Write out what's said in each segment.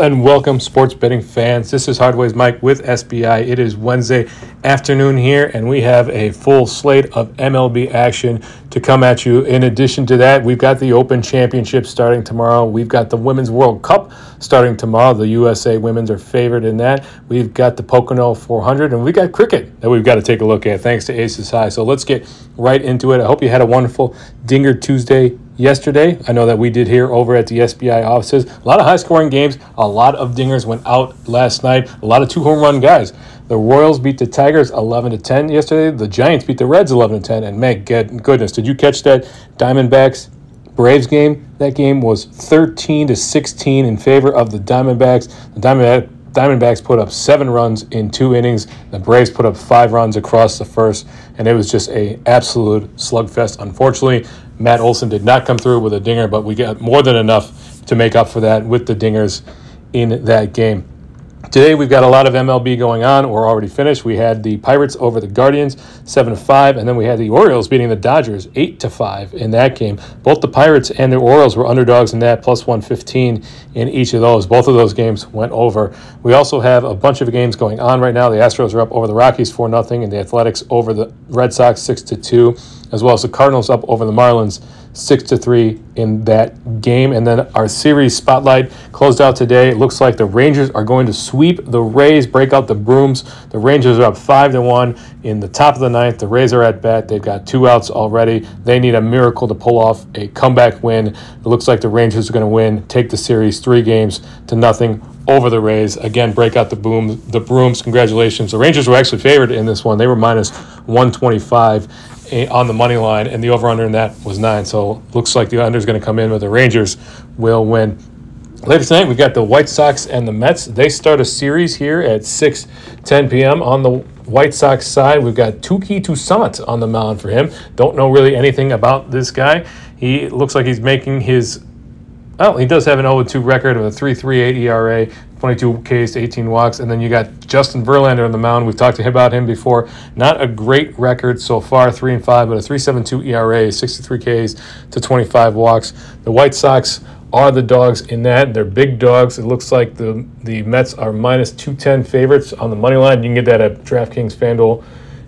And welcome, sports betting fans. This is Hardways Mike with SBI. It is Wednesday afternoon here, and we have a full slate of MLB action to come at you. In addition to that, we've got the Open Championship starting tomorrow. We've got the Women's World Cup starting tomorrow. The USA Women's are favored in that. We've got the Pocono 400, and we've got cricket that we've got to take a look at thanks to Aces High. So let's get right into it. I hope you had a wonderful Dinger Tuesday yesterday. I know that we did here over at the SBI offices. A lot of high scoring games, a lot of dingers went out last night, a lot of two home run guys. The Royals beat the Tigers 11 to 10 yesterday. The Giants beat the Reds 11 to 10. And man, goodness, did you catch that Diamondbacks Braves game? That game was 13 to 16 in favor of the Diamondbacks. The Diamondbacks Diamondbacks put up seven runs in two innings. The Braves put up five runs across the first, and it was just a absolute slugfest. Unfortunately, Matt Olson did not come through with a dinger, but we got more than enough to make up for that with the dingers in that game. Today we've got a lot of MLB going on. We're already finished. We had the Pirates over the Guardians, seven to five, and then we had the Orioles beating the Dodgers eight to five in that game. Both the Pirates and the Orioles were underdogs in that, plus one fifteen in each of those. Both of those games went over. We also have a bunch of games going on right now. The Astros are up over the Rockies four nothing, and the Athletics over the Red Sox six to two, as well as the Cardinals up over the Marlins six to three in that game. And then our series spotlight closed out today. It looks like the Rangers are going to sweep the Rays, break out the brooms. The Rangers are up five to one in the top of the ninth. The Rays are at bat. They've got two outs already. They need a miracle to pull off a comeback win. It looks like the Rangers are going to win, take the series three games to nothing over the Rays. Again, break out the boom, the brooms. Congratulations. The Rangers were actually favored in this one. They were minus 125 Eh, on the money line, and the over under in that was nine. So looks like the under is going to come in, but the Rangers will win. Later tonight, we've got the White Sox and the Mets. They start a series here at 6 10 p.m. on the White Sox side. We've got Touki Toussaint on the mound for him. Don't know really anything about this guy. He looks like he's making his well, he does have an 0-2 record of a 3.38 ERA, 22 Ks to 18 walks, and then you got Justin Verlander on the mound. We've talked to him about him before. Not a great record so far, 3 and 5, but a 3.72 ERA, 63 Ks to 25 walks. The White Sox are the dogs in that. They're big dogs. It looks like the the Mets are minus 210 favorites on the money line. You can get that at DraftKings, FanDuel,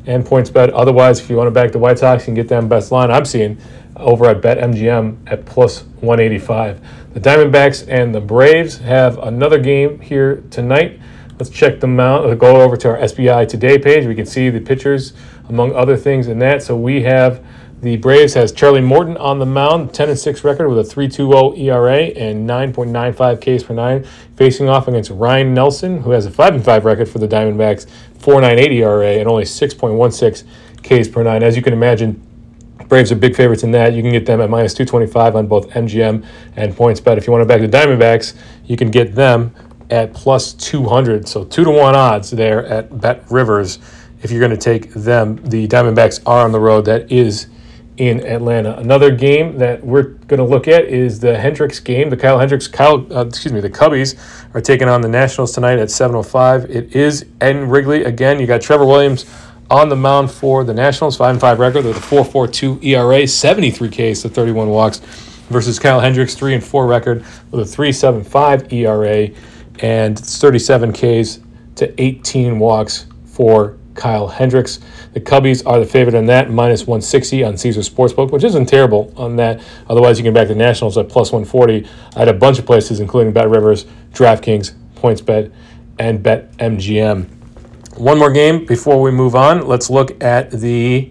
and PointsBet. Otherwise, if you want to back the White Sox, you can get them best line I'm seeing over at BetMGM at plus 185. The Diamondbacks and the Braves have another game here tonight. Let's check them out. Go over to our SBI Today page. We can see the pitchers, among other things, in that. So we have the Braves has Charlie Morton on the mound, 10 and 6 record with a 3.20 ERA and 9.95 Ks per nine, facing off against Ryne Nelson, who has a 5 and 5 record for the Diamondbacks, 4.98 ERA and only 6.16 Ks per nine. As you can imagine, Braves are big favorites in that. You can get them at minus 225 on both MGM and PointsBet. If you want to back the Diamondbacks, you can get them at plus 200. So 2 to 1 odds there at Bet Rivers. If you're going to take them, the Diamondbacks are on the road. That is in Atlanta. Another game that we're going to look at is the Hendricks game. The Kyle Hendricks, Kyle, uh, excuse me, the Cubbies are taking on the Nationals tonight at 7:05. It is in Wrigley again. You got Trevor Williams on the mound for the Nationals, 5 and 5 record with a 4.42 ERA, 73 Ks to 31 walks, versus Kyle Hendricks, 3 and 4 record with a 3.75 ERA and 37 Ks to 18 walks for Kyle Hendricks. The Cubbies are the favorite on that, minus 160 on Caesar Sportsbook, which isn't terrible on that. Otherwise, you can back the Nationals at plus 140 at a bunch of places, including Bet Rivers, DraftKings, PointsBet, and Bet MGM. One more game before we move on. Let's look at the.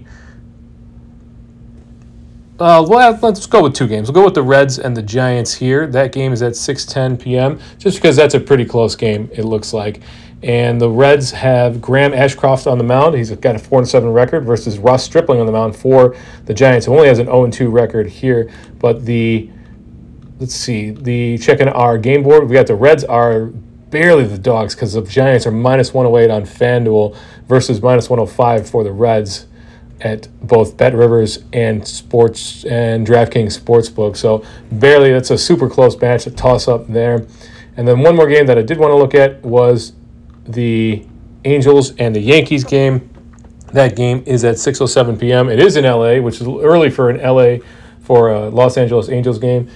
Uh, well, let's go with two games. We'll go with the Reds and the Giants here. That game is at 6:10 p.m. Just because that's a pretty close game, it looks like. And the Reds have Graham Ashcraft on the mound. He's got a 4 7 record versus Ross Stripling on the mound for the Giants, who only has an 0 2 record here. But the, let's see, the checking our game board, we got the Reds are barely the dogs because the Giants are minus 108 on FanDuel versus minus 105 for the Reds at both Bet Rivers and Sports and DraftKings Sportsbook. So barely, that's a super close match, a toss up there. And then one more game that I did want to look at was the Angels and the Yankees game. That game is at 6:07 p.m. It is in LA, which is early for an LA for a Los Angeles Angels game.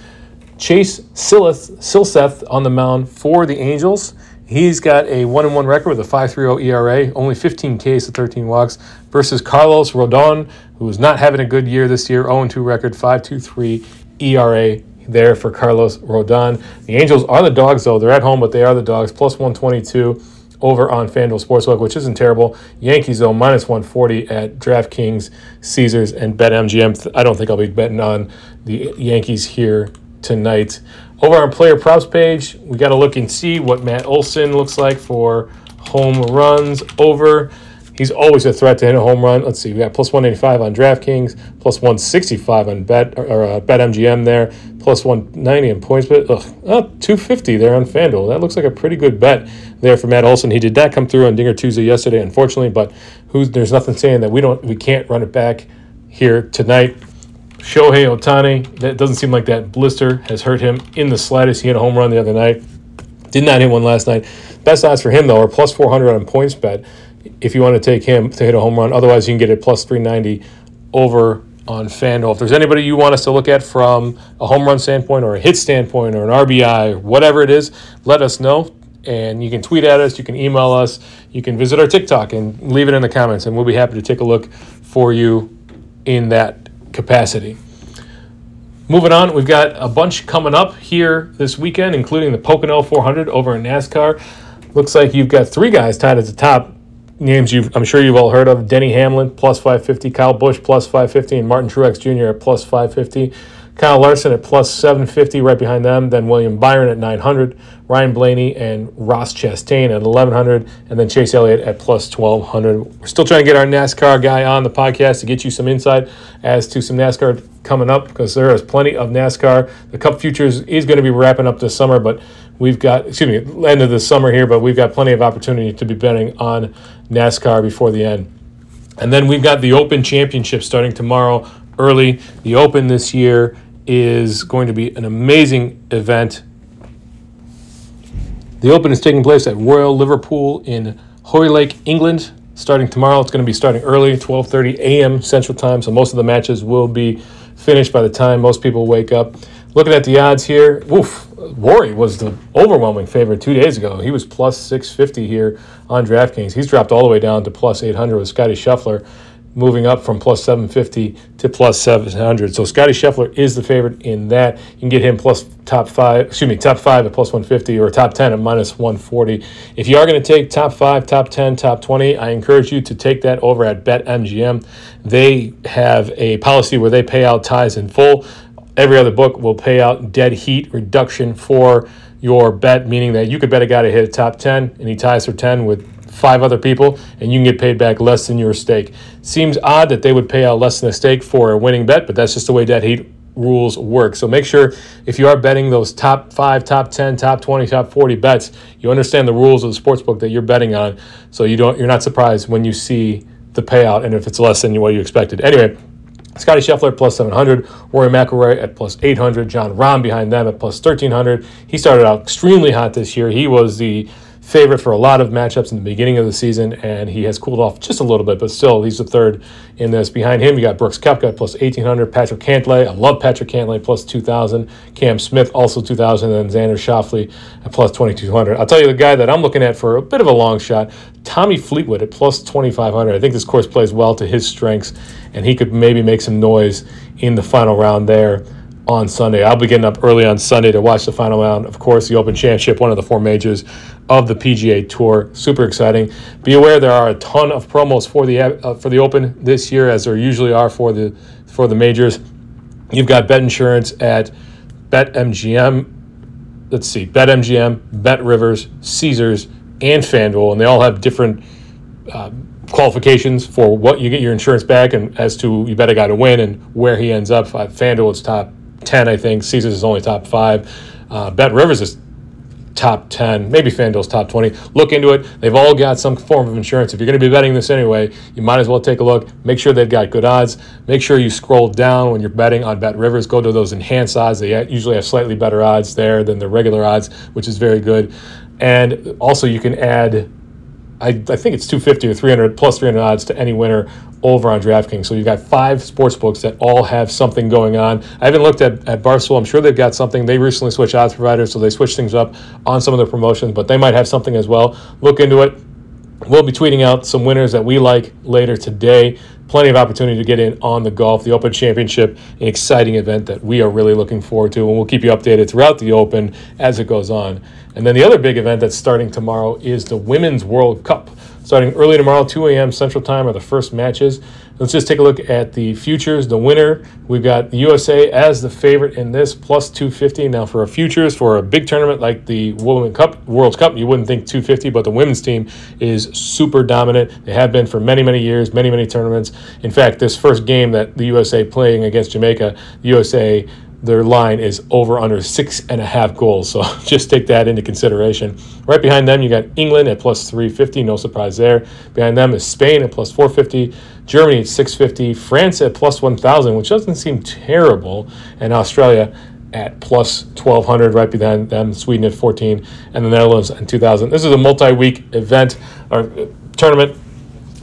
Chase Silith, Silseth on the mound for the Angels. He's got a one one record with a 5.30 ERA, only 15 Ks to 13 walks, versus Carlos Rodon, who is not having a good year this year, 0 2 record, 5.23 ERA there for Carlos Rodon. The Angels are the dogs, though. They're at home, but they are the dogs, plus 122 over on FanDuel Sportsbook, which isn't terrible. Yankees, though, minus 140 at DraftKings, Caesars, and BetMGM. I don't think I'll be betting on the Yankees here tonight. Over on player props page, we got to look and see what Matt Olson looks like for home runs over. He's always a threat to hit a home run. Let's see, we got plus 185 on DraftKings, plus 165 on Bet or uh, BetMGM there, plus 190 in points, but ugh, oh, 250 there on FanDuel. That looks like a pretty good bet there for Matt Olson. He did not come through on Dinger Tuesday yesterday, unfortunately, but who's there's nothing saying that we don't we can't run it back here tonight. Shohei Ohtani, that doesn't seem like that blister has hurt him in the slightest. He hit a home run the other night. Did not hit one last night. Best odds for him, though, are plus 400 on points bet if you want to take him to hit a home run. Otherwise, you can get it plus 390 over on FanDuel. If there's anybody you want us to look at from a home run standpoint or a hit standpoint or an RBI, whatever it is, let us know. And you can tweet at us, you can email us, you can visit our TikTok and leave it in the comments, and we'll be happy to take a look for you in that capacity. Moving on, we've got a bunch coming up here this weekend, including the Pocono 400 over in NASCAR. Looks like you've got three guys tied at the top. Names you I'm sure you've all heard of: Denny Hamlin plus 550, Kyle Busch plus 550, and Martin Truex Jr. at plus 550. Kyle Larson at plus 750 right behind them. Then William Byron at 900, Ryan Blaney and Ross Chastain at 1100, and then Chase Elliott at plus 1200. We're still trying to get our NASCAR guy on the podcast to get you some insight as to some NASCAR coming up because there is plenty of NASCAR. The Cup Futures is going to be wrapping up this summer, but we've got, excuse me, end of the summer here, but we've got plenty of opportunity to be betting on NASCAR before the end. And then we've got the Open Championship starting tomorrow early. The Open this year is going to be an amazing event. The Open is taking place at Royal Liverpool in Hoylake, England, starting tomorrow. It's going to be starting early, 12:30 a.m. Central Time, so most of the matches will be finished by the time most people wake up. Looking at the odds here, woof, Rory was the overwhelming favorite two days ago. He was plus 650 here on DraftKings. He's dropped all the way down to plus 800 with Scotty Scheffler moving up from plus 750 to plus 700. So Scotty Scheffler is the favorite in that. You can get him plus top five, excuse me, top five at plus 150 or top 10 at minus 140. If you are going to take top five, top 10, top 20, I encourage you to take that over at BetMGM. They have a policy where they pay out ties in full. Every other book will pay out dead heat reduction for your bet, meaning that you could bet a guy to hit a top 10 and he ties for 10 with five other people and you can get paid back less than your stake. Seems odd that they would pay out less than a stake for a winning bet, but that's just the way dead heat rules work. So make sure if you are betting those top five, top 10, top 20, top 40 bets, you understand the rules of the sports book that you're betting on. So you don't, you're not surprised when you see the payout and if it's less than what you expected. Anyway, Scotty Scheffler plus 700, Rory McIlroy at plus 800, Jon Rahm behind them at plus 1300. He started out extremely hot this year. He was the favorite for a lot of matchups in the beginning of the season, and he has cooled off just a little bit, but still, he's the third in this. Behind him, you got Brooks Koepka plus 1,800, Patrick Cantlay, I love Patrick Cantlay, plus 2,000, Cam Smith also 2,000, and Xander Schauffele at plus 2,200. I'll tell you the guy that I'm looking at for a bit of a long shot, Tommy Fleetwood at plus 2,500. I think this course plays well to his strengths, and he could maybe make some noise in the final round there on Sunday. I'll be getting up early on Sunday to watch the final round. Of course, the Open Championship, one of the four majors of the PGA Tour. Super exciting. Be aware there are a ton of promos for the uh, for the Open this year, as there usually are for the for the majors. You've got bet insurance at BetMGM. Let's see, BetMGM, Bet Rivers, Caesars, and FanDuel, and they all have different. Uh, qualifications for what you get your insurance back and as to you bet a guy to win and where he ends up. FanDuel is top 10, I think. Caesars is only top five. Uh, Bet Rivers is top 10, maybe FanDuel's top 20. Look into it. They've all got some form of insurance. If you're going to be betting this anyway, you might as well take a look. Make sure they've got good odds. Make sure you scroll down when you're betting on Bet Rivers. Go to those enhanced odds. They usually have slightly better odds there than the regular odds, which is very good. And also, you can add I, I think it's 250 or 300 plus 300 odds to any winner over on DraftKings. So you've got five sports books that all have something going on. I haven't looked at, at Barstool. I'm sure they've got something. They recently switched odds providers, so they switched things up on some of their promotions, but they might have something as well. Look into it. We'll be tweeting out some winners that we like later today. Plenty of opportunity to get in on the golf, the Open Championship, an exciting event that we are really looking forward to, and we'll keep you updated throughout the Open as it goes on. And then the other big event that's starting tomorrow is the Women's World Cup. Starting early tomorrow, 2 a.m. Central Time, are the first matches. Let's just take a look at the futures. The winner, we've got the USA as the favorite in this, plus 250. Now, for a futures, for a big tournament like the Women's Cup, World Cup, you wouldn't think 250, but the women's team is super dominant. They have been for many, many years, many, many tournaments. In fact, this first game that the USA playing against Jamaica, USA their line is over under six and a half goals. So just take that into consideration. Right behind them, you got England at plus 350. No surprise there. Behind them is Spain at plus 450. Germany at 650. France at plus 1,000, which doesn't seem terrible. And Australia at plus 1200 right behind them sweden at 14 and the netherlands at 2000 this is a multi-week event or uh, tournament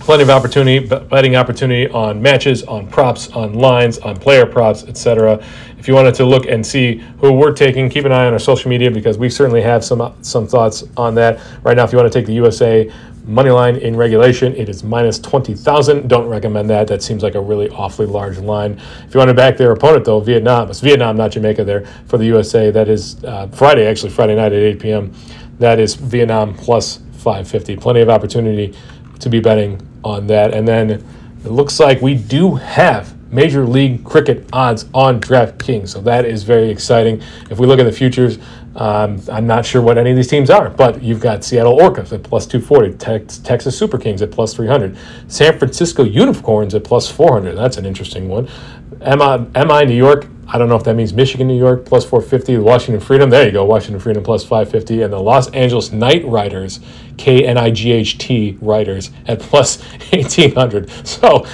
plenty of opportunity, betting opportunity on matches, on props, on lines, on player props, etc. If you wanted to look and see who we're taking, keep an eye on our social media because we certainly have some some thoughts on that. Right now, if you want to take the USA money line in regulation, it is minus twenty thousand. Don't recommend that. That seems like a really awfully large line. If you want to back their opponent though, Vietnam, it's Vietnam, not Jamaica. There for the USA, that is uh, Friday actually, Friday night at eight p.m. That is Vietnam plus five fifty. Plenty of opportunity to be betting on that. And then it looks like we do have Major League Cricket odds on DraftKings. So that is very exciting. If we look at the futures, um, I'm not sure what any of these teams are, but you've got Seattle Orcas at plus 240, Tex- Texas Super Kings at plus 300, San Francisco Unicorns at plus 400. That's an interesting one. MI, MI New York I don't know if that means Michigan, New York plus 450, Washington Freedom. There you go, Washington Freedom plus 550, and the Los Angeles Knight Riders, K N I G H T Riders at plus 1800. So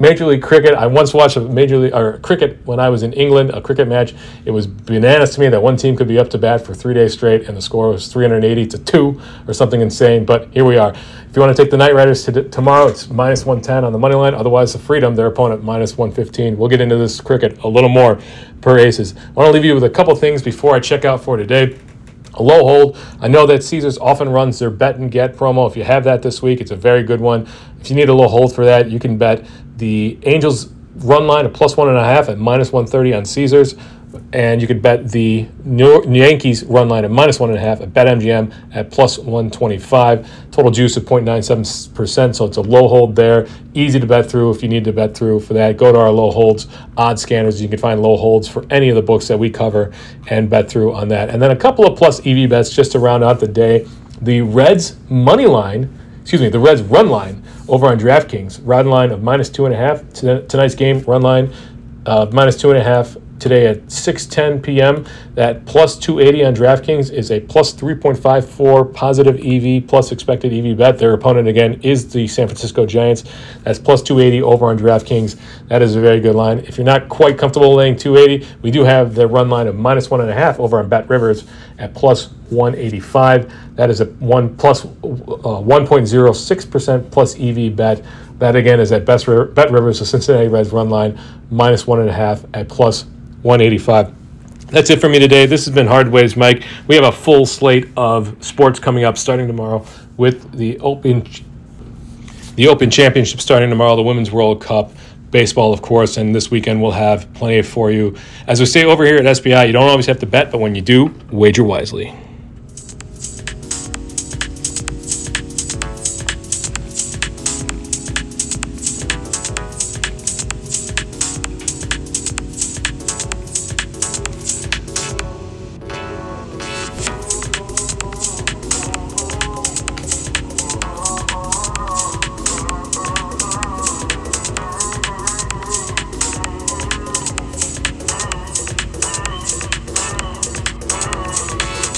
Major League Cricket. I once watched a Major League or cricket when I was in England, a cricket match. It was bananas to me that one team could be up to bat for three days straight, and the score was 380 to two or something insane. But here we are. If you want to take the Knight Riders to tomorrow, it's minus 110 on the money line. Otherwise, the Freedom, their opponent, minus 115. We'll get into this cricket a little more per aces. I want to leave you with a couple things before I check out for today. A low hold. I know that Caesars often runs their bet and get promo. If you have that this week, it's a very good one. If you need a low hold for that, you can bet the Angels run line at plus one and a half at minus 130 on Caesars. And you could bet the New Yankees run line at minus one and a half at BetMGM at plus 125. Total juice of 0.97%, so it's a low hold there. Easy to bet through if you need to bet through for that. Go to our low holds odd scanners. You can find low holds for any of the books that we cover and bet through on that. And then a couple of plus EV bets just to round out the day. The Reds money line, excuse me, the Reds run line over on DraftKings. Run line of minus two and a half. Tonight's game run line uh, minus two and a half today at 6:10 p.m. That plus 280 on DraftKings is a plus 3.54 positive EV plus expected EV bet. Their opponent again is the San Francisco Giants. That's plus 280 over on DraftKings. That is a very good line. If you're not quite comfortable laying 280, we do have the run line of minus one and a half over on Bet Rivers at plus 185. That is a one plus uh, 1.06% plus EV bet. That again is at Best Bet Rivers, the Cincinnati Reds run line minus one and a half at plus 185. That's it for me today. This has been Hardways, Mike. We have a full slate of sports coming up starting tomorrow with the Open the Open Championship starting tomorrow, the Women's World Cup, baseball, of course, and this weekend we'll have plenty for you. As we say over here at SBI, you don't always have to bet, but when you do, wager wisely.